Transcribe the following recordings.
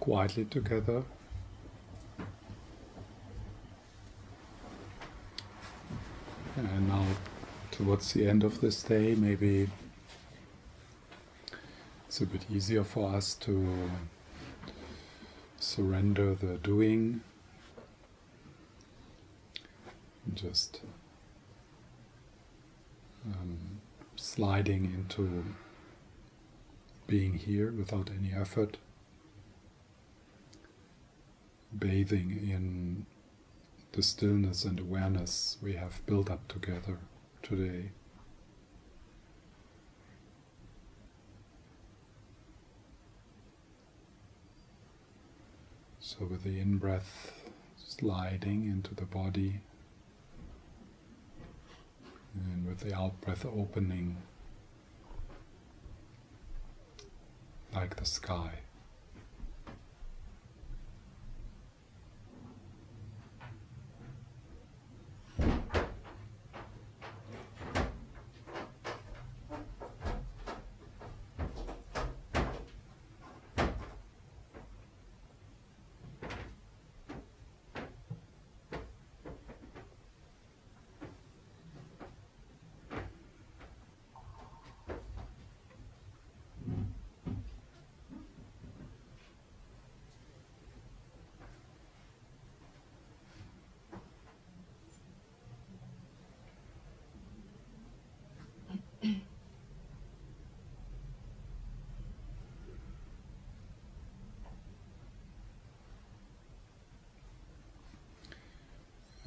quietly together. And now, towards the end of this day, maybe it's a bit easier for us to surrender the doing, just um, sliding into being here without any effort, bathing in the stillness and awareness we have built up together today. So, with the in breath sliding into the body, and with the out breath opening like the sky.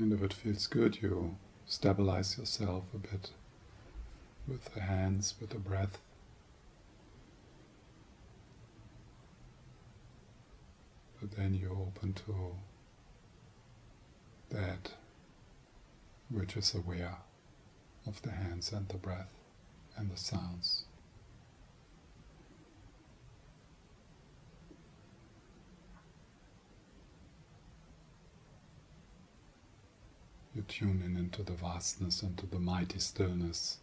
And if it feels good, you stabilize yourself a bit with the hands, with the breath. But then you open to that which is aware of the hands and the breath and the sounds. You tune in into the vastness, into the mighty stillness.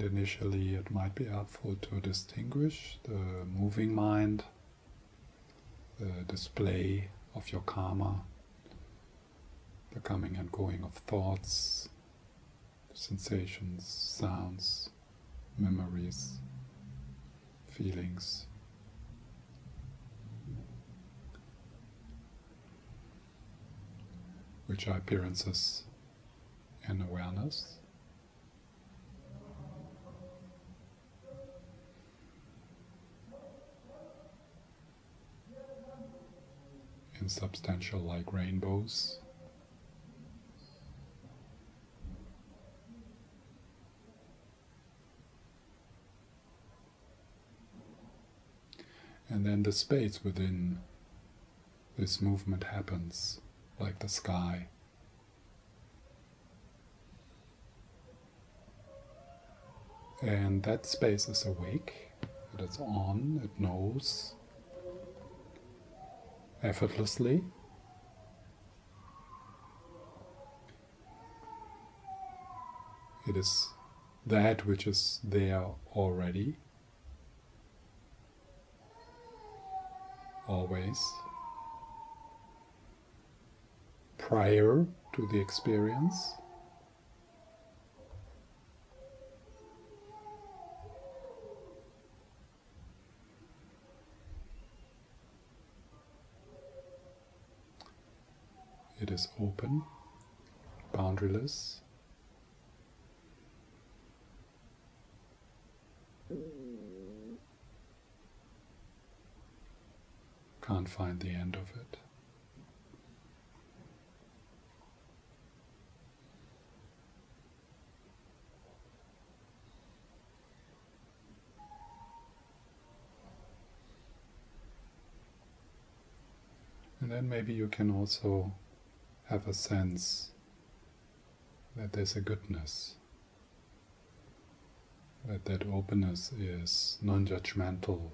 And initially, it might be helpful to distinguish the moving mind, the display of your karma, the coming and going of thoughts, sensations, sounds, memories, feelings. Which are appearances in awareness. Insubstantial like rainbows. And then the space within this movement happens, like the sky. And that space is awake, it is on, it knows effortlessly. It is that which is there already. always prior to the experience. It is open, boundaryless. can't find the end of it. And then maybe you can also have a sense that there's a goodness, that that openness is non-judgmental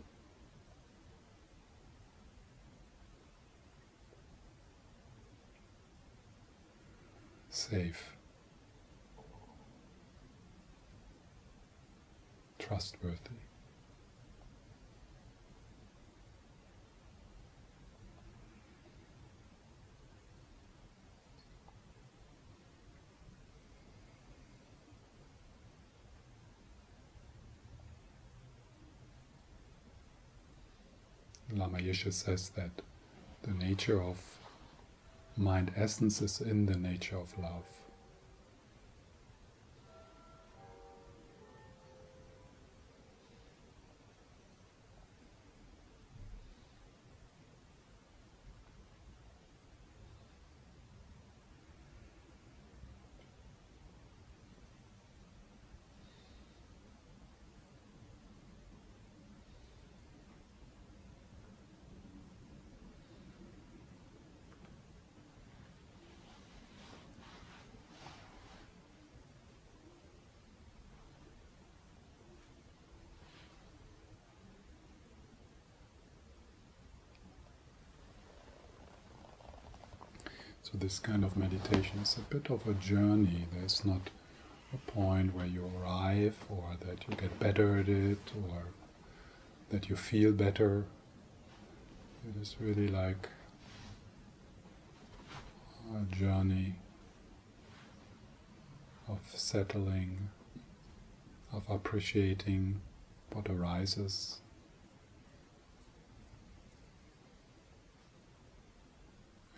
safe, trustworthy. Lama Yeshe says that the nature of mind essence is in the nature of love. So this kind of meditation is a bit of a journey. There's not a point where you arrive or that you get better at it or that you feel better. It is really like a journey of settling, of appreciating what arises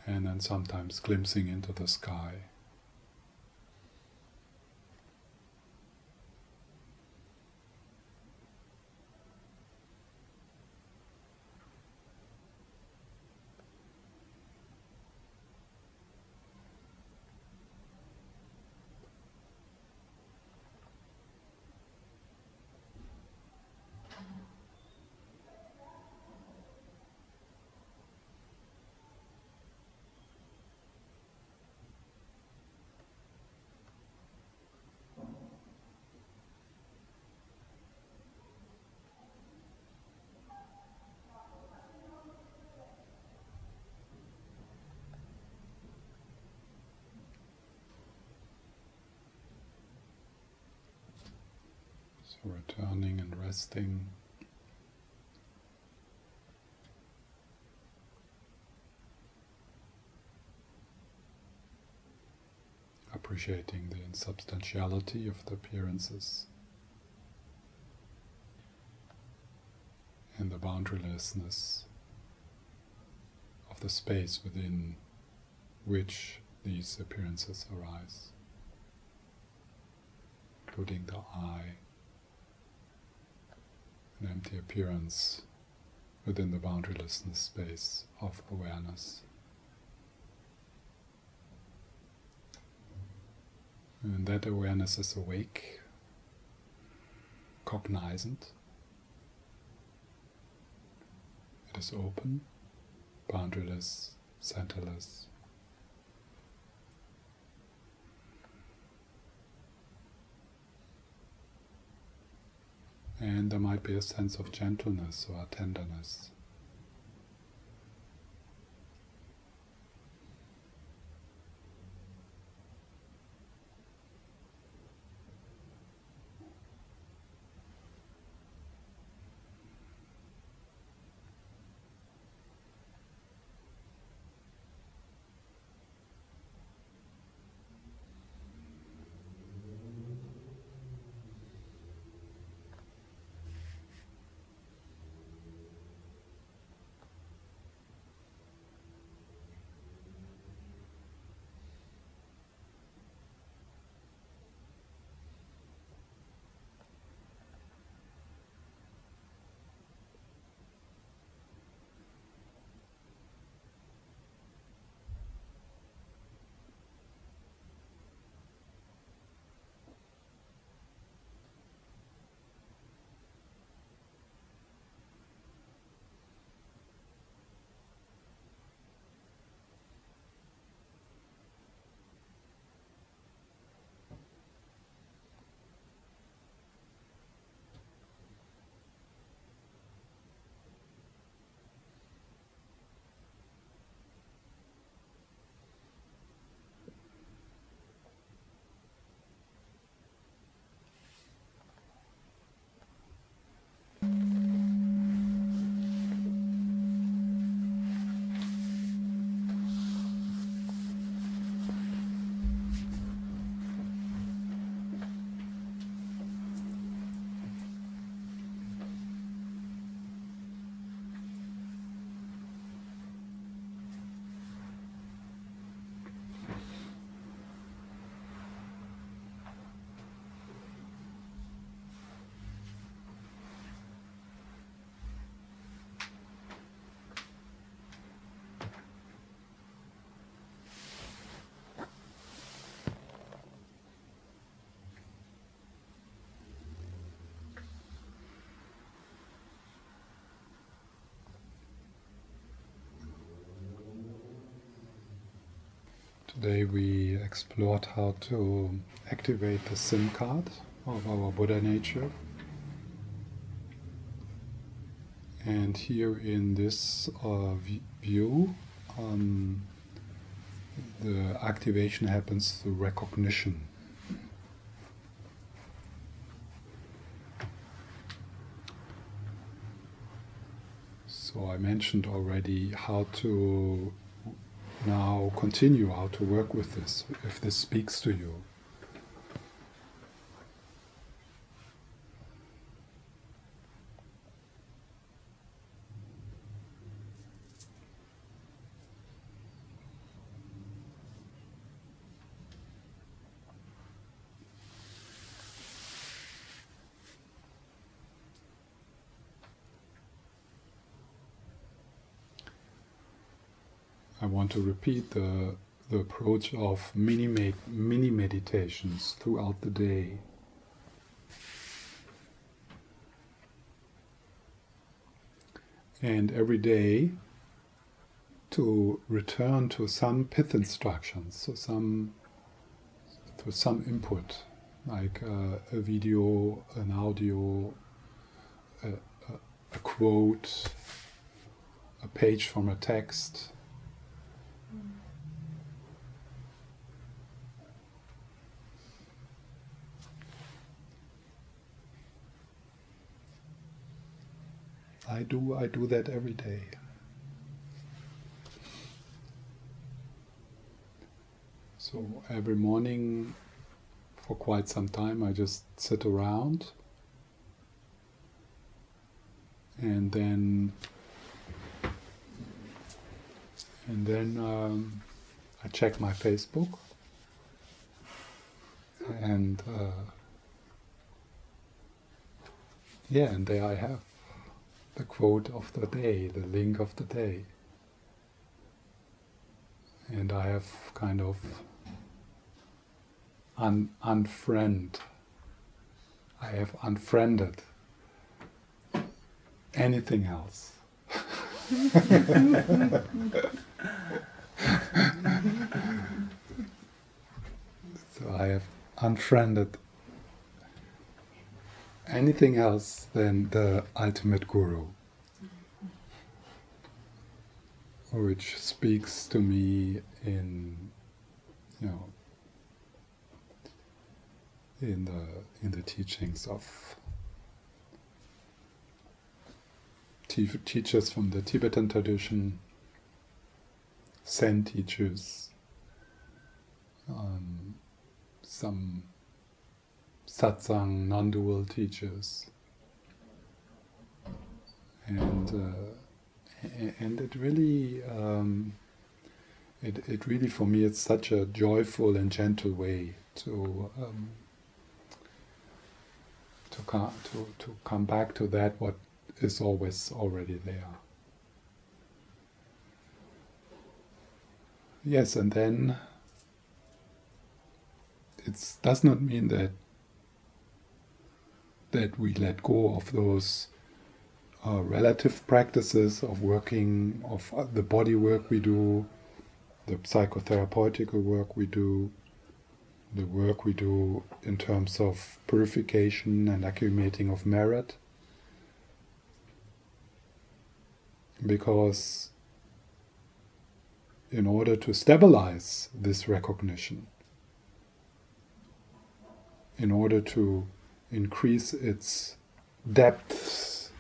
and then sometimes glimpsing into the sky. Returning and resting. Appreciating the insubstantiality of the appearances and the boundarylessness of the space within which these appearances arise, including the eye, an empty appearance within the boundarylessness space of awareness. And that awareness is awake, cognizant. It is open, boundaryless, centerless. There might be a sense of gentleness or tenderness. Today we explored how to activate the SIM card of our Buddha nature. And here in this uh, view, um, the activation happens through recognition. So I mentioned already how to now continue how to work with this if this speaks to you. I want to repeat the, the approach of mini, med mini meditations throughout the day. And every day to return to some pith instructions, so some to some input, like uh, a video, an audio, a, a, a quote, a page from a text, I do I do that every day. So every morning for quite some time I just sit around. And then and then um, I check my Facebook. And uh, yeah and there I have the quote of the day the link of the day and I have kind of un- unfriend I have unfriended anything else. so I have unfriended anything else than the ultimate guru, which speaks to me in, you know, in the in the teachings of teachers from the Tibetan tradition, Zen teachers, um, some satsang non-dual teachers, and uh, and it really um, it it really for me it's such a joyful and gentle way to. Um, to come to, to come back to that what is always already there. Yes, and then it does not mean that that we let go of those uh, relative practices of working, of uh, the body work we do, the psychotherapeutical work we do, the work we do in terms of purification and accumulating of merit. Because in order to stabilize this recognition, in order to increase its depth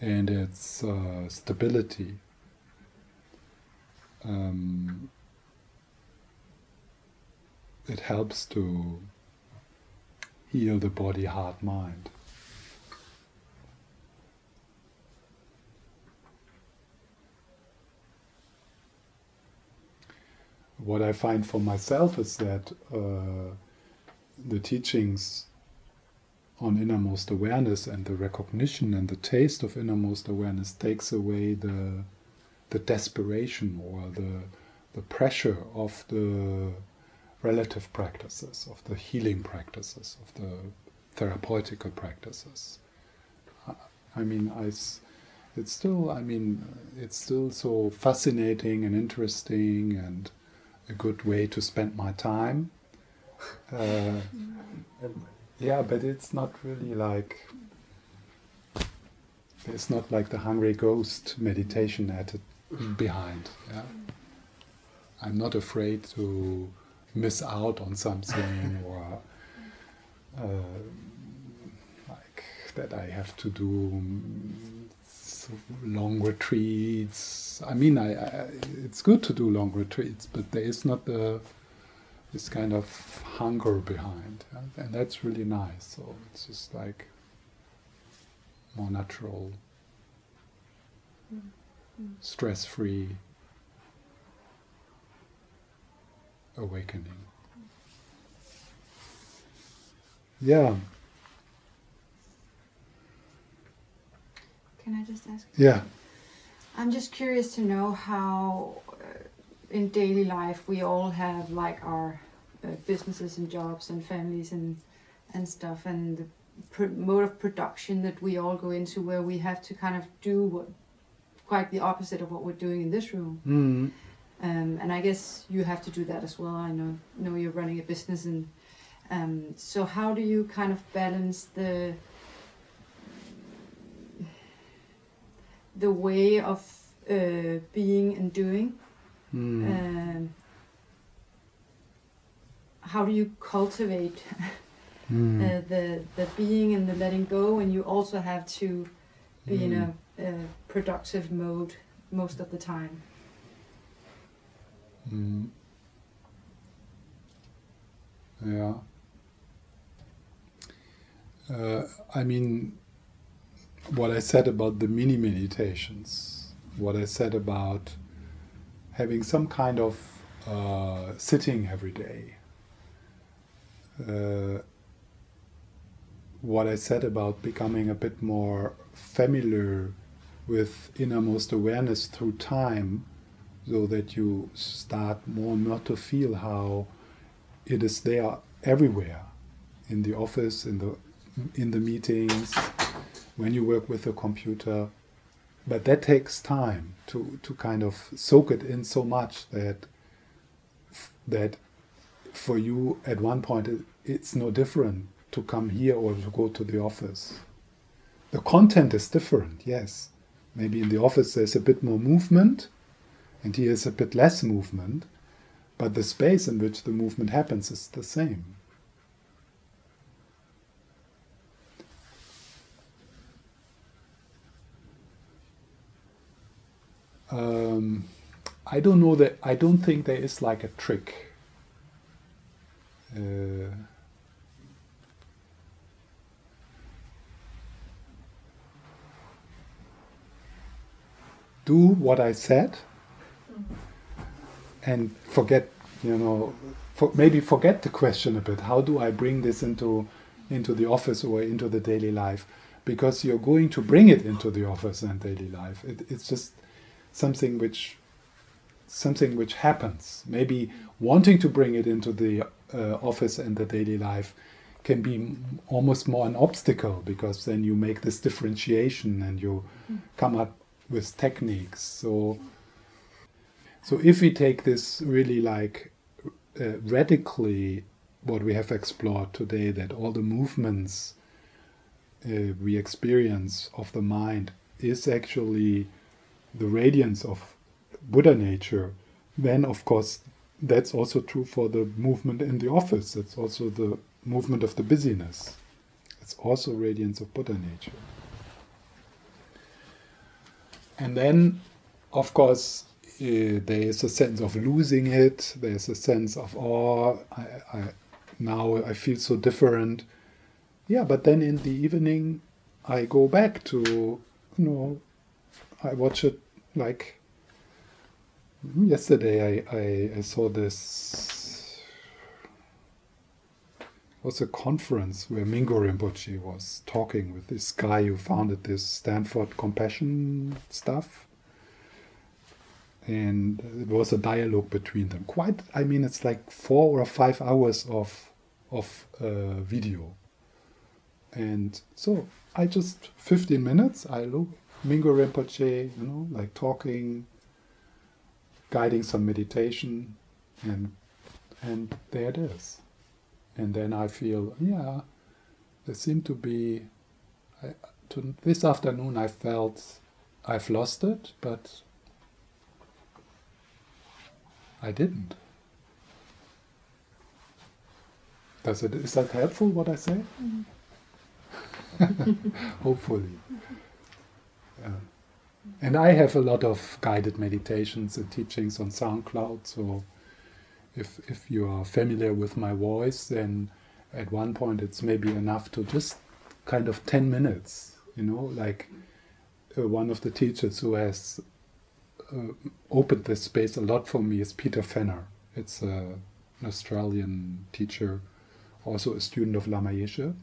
and its uh, stability, um, it helps to heal the body, heart, mind. What I find for myself is that uh, the teachings on innermost awareness and the recognition and the taste of innermost awareness takes away the the desperation or the the pressure of the relative practices, of the healing practices, of the therapeutical practices. I mean, I, it's still, I mean, it's still so fascinating and interesting and a good way to spend my time. Uh, yeah, but it's not really like, it's not like the hungry ghost meditation at behind. Yeah? I'm not afraid to miss out on something or uh, like that I have to do long retreats. I mean, I, I, it's good to do long retreats, but there is not the this kind of hunger behind, and that's really nice. So it's just like more natural, mm-hmm. stress-free awakening. Yeah. Can I just ask? Yeah. I'm just curious to know how, in daily life, we all have like our uh, businesses and jobs and families and and stuff, and the pr- mode of production that we all go into, where we have to kind of do what, quite the opposite of what we're doing in this room. Mm-hmm. Um, and I guess you have to do that as well. I know know you're running a business, and um, so how do you kind of balance the the way of uh, being and doing? Mm. Um, how do you cultivate mm. uh, the the being and the letting go, and you also have to be in Mm. a, a productive mode most of the time. Mm. Yeah. Uh, I mean, what I said about the mini meditations, what I said about having some kind of uh, sitting every day, uh, what I said about becoming a bit more familiar with innermost awareness through time so that you start more not to feel how it is there everywhere in the office in the in the meetings when you work with the computer but that takes time to to kind of soak it in so much that that for you at one point it, it's no different to come here or to go to the office the content is different yes maybe in the office there's a bit more movement and here is a bit less movement, but the space in which the movement happens is the same. Um, I don't know that. I don't think there is like a trick. Uh, do what I said and forget, you know, for, maybe forget the question a bit. How do I bring this into into the office or into the daily life? Because you're going to bring it into the office and daily life. It, it's just something which something which happens. Maybe wanting to bring it into the uh, office and the daily life can be almost more an obstacle because then you make this differentiation and you come up with techniques. So, so if we take this really like uh, radically, what we have explored today, that all the movements uh, we experience of the mind is actually the radiance of Buddha nature, then of course that's also true for the movement in the office. It's also the movement of the busyness. It's also radiance of Buddha nature. And then, of course, uh, there is a sense of losing it. There's a sense of, oh, I, I, now I feel so different. Yeah, but then in the evening, I go back to, you know, I watch it like yesterday. I, I, I saw this was a conference where Mingyur Rinpoche was talking with this guy who founded this Stanford Compassion stuff. And it was a dialogue between them. Quite, I mean, it's like four or five hours of of uh, video. And so I just 15 minutes. I look Mingyur Rinpoche, you know, like talking, guiding some meditation, and and there it is and then I feel, yeah, there seemed to be. I, to, this afternoon, I felt I've lost it, but I didn't. Does it? Is that helpful? What I say? Mm-hmm. Hopefully. And I have a lot of guided meditations and teachings on SoundCloud, so if if you are familiar with my voice, then at one point it's maybe enough to just kind of ten minutes, you know, like uh, one of the teachers who has uh, opened this space a lot for me is Peter Fenner. It's a, an Australian teacher, also a student of Lama Yeshe.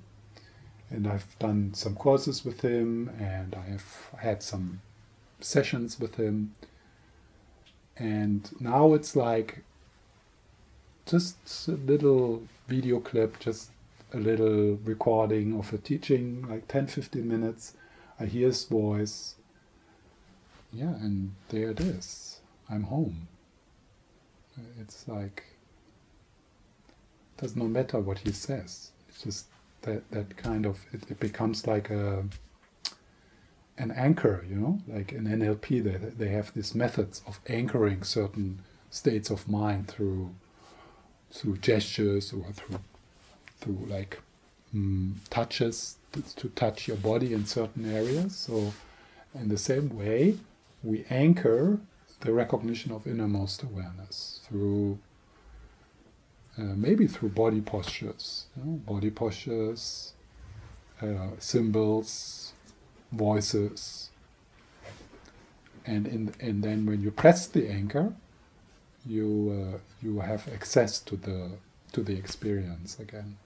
And I've done some courses with him, and I have had some sessions with him. And now it's like just a little video clip, just a little recording of a teaching, like 10 15 minutes. I hear his voice. Yeah, and there it is. I'm home. It's like, it does not matter what he says. It's just that, that kind of, it, it becomes like a, an anchor, you know, like in NLP, they, they have these methods of anchoring certain states of mind through through gestures or through through like mm, touches to, to touch your body in certain areas. So In the same way, we anchor the recognition of innermost awareness through uh, maybe through body postures, you know, body postures, uh, symbols, voices, and in, and then when you press the anchor, you uh, you have access to the to the experience again.